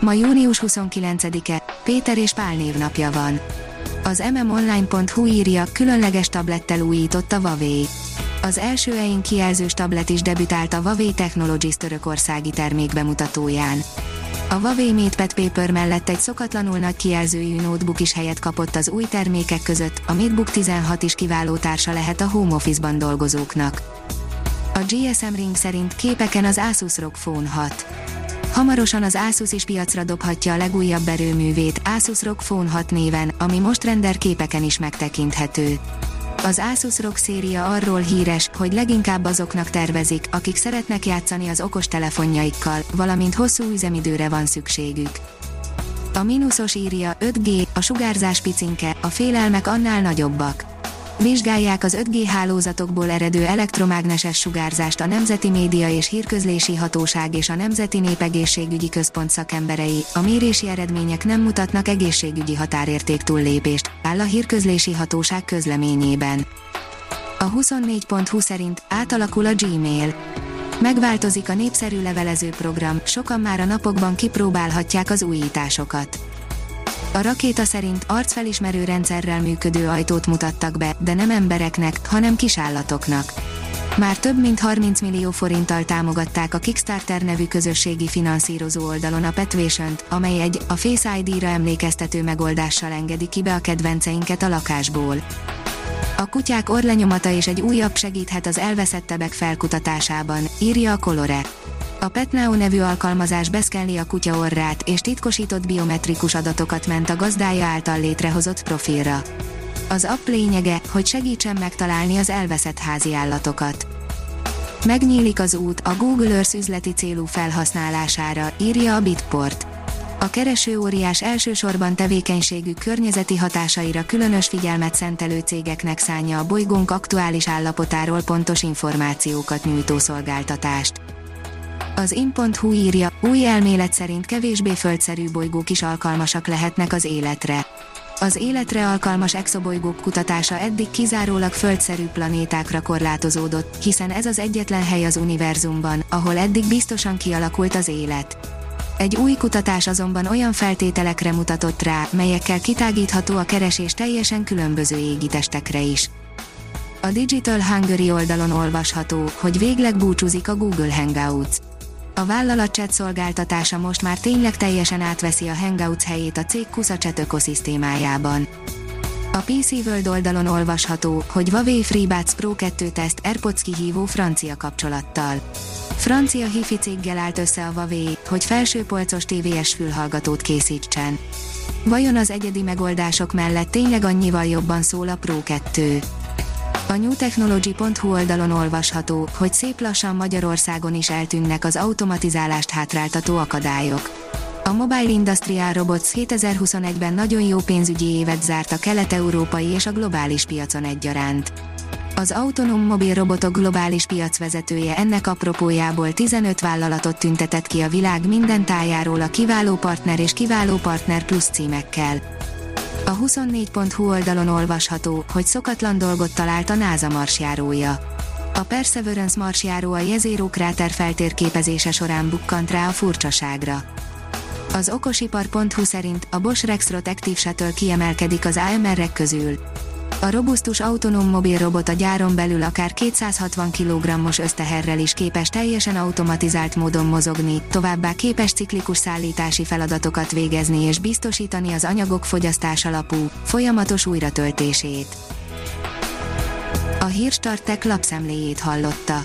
Ma június 29-e, Péter és Pál névnapja van. Az mmonline.hu írja, különleges tablettel újított a Huawei. Az első EIN kijelzős tablet is debütált a Huawei Technologies törökországi termékbemutatóján. A Huawei MatePad Paper mellett egy szokatlanul nagy kijelzőjű notebook is helyet kapott az új termékek között, a MateBook 16 is kiváló társa lehet a home office-ban dolgozóknak. A GSM Ring szerint képeken az Asus ROG Phone 6. Hamarosan az Asus is piacra dobhatja a legújabb erőművét, Asus ROG Phone 6 néven, ami most render képeken is megtekinthető. Az Asus ROG széria arról híres, hogy leginkább azoknak tervezik, akik szeretnek játszani az okos telefonjaikkal, valamint hosszú üzemidőre van szükségük. A mínuszos írja 5G, a sugárzás picinke, a félelmek annál nagyobbak. Vizsgálják az 5G hálózatokból eredő elektromágneses sugárzást a Nemzeti Média és Hírközlési Hatóság és a Nemzeti Népegészségügyi Központ szakemberei. A mérési eredmények nem mutatnak egészségügyi határérték túllépést, áll a Hírközlési Hatóság közleményében. A 24.20 szerint átalakul a Gmail. Megváltozik a népszerű levelező program, sokan már a napokban kipróbálhatják az újításokat. A rakéta szerint arcfelismerő rendszerrel működő ajtót mutattak be, de nem embereknek, hanem kisállatoknak. Már több mint 30 millió forinttal támogatták a Kickstarter nevű közösségi finanszírozó oldalon a petvation amely egy, a Face ID-ra emlékeztető megoldással engedi ki be a kedvenceinket a lakásból. A kutyák orlenyomata és egy újabb segíthet az elveszettebek felkutatásában, írja a Colore. A Petnao nevű alkalmazás beszkenli a kutya orrát, és titkosított biometrikus adatokat ment a gazdája által létrehozott profilra. Az app lényege, hogy segítsen megtalálni az elveszett házi állatokat. Megnyílik az út a Google Earth üzleti célú felhasználására, írja a Bitport. A kereső óriás elsősorban tevékenységük környezeti hatásaira különös figyelmet szentelő cégeknek szánja a bolygónk aktuális állapotáról pontos információkat nyújtó szolgáltatást. Az in.hu írja, új elmélet szerint kevésbé földszerű bolygók is alkalmasak lehetnek az életre. Az életre alkalmas exobolygók kutatása eddig kizárólag földszerű planétákra korlátozódott, hiszen ez az egyetlen hely az univerzumban, ahol eddig biztosan kialakult az élet. Egy új kutatás azonban olyan feltételekre mutatott rá, melyekkel kitágítható a keresés teljesen különböző égitestekre is. A Digital Hungary oldalon olvasható, hogy végleg búcsúzik a Google Hangouts a vállalat chat szolgáltatása most már tényleg teljesen átveszi a Hangouts helyét a cég Chat ökoszisztémájában. A PC World oldalon olvasható, hogy Huawei FreeBuds Pro 2 teszt AirPods kihívó francia kapcsolattal. Francia hifi céggel állt össze a Huawei, hogy felsőpolcos TVS fülhallgatót készítsen. Vajon az egyedi megoldások mellett tényleg annyival jobban szól a Pro 2? A newtechnology.hu oldalon olvasható, hogy szép lassan Magyarországon is eltűnnek az automatizálást hátráltató akadályok. A Mobile Industrial Robots 2021-ben nagyon jó pénzügyi évet zárt a kelet-európai és a globális piacon egyaránt. Az autonóm mobil robotok globális piacvezetője ennek apropójából 15 vállalatot tüntetett ki a világ minden tájáról a kiváló partner és kiváló partner plusz címekkel. A 24.hu oldalon olvasható, hogy szokatlan dolgot talált a NASA marsjárója. A Perseverance marsjáró a Jezero kráter feltérképezése során bukkant rá a furcsaságra. Az okosipar.hu szerint a Bosch Rexroth Active Shuttle kiemelkedik az AMR-ek közül. A robusztus autonóm mobil robot a gyáron belül akár 260 kg-os összteherrel is képes teljesen automatizált módon mozogni, továbbá képes ciklikus szállítási feladatokat végezni és biztosítani az anyagok fogyasztás alapú, folyamatos újratöltését. A Hírstartek lapszemléjét hallotta.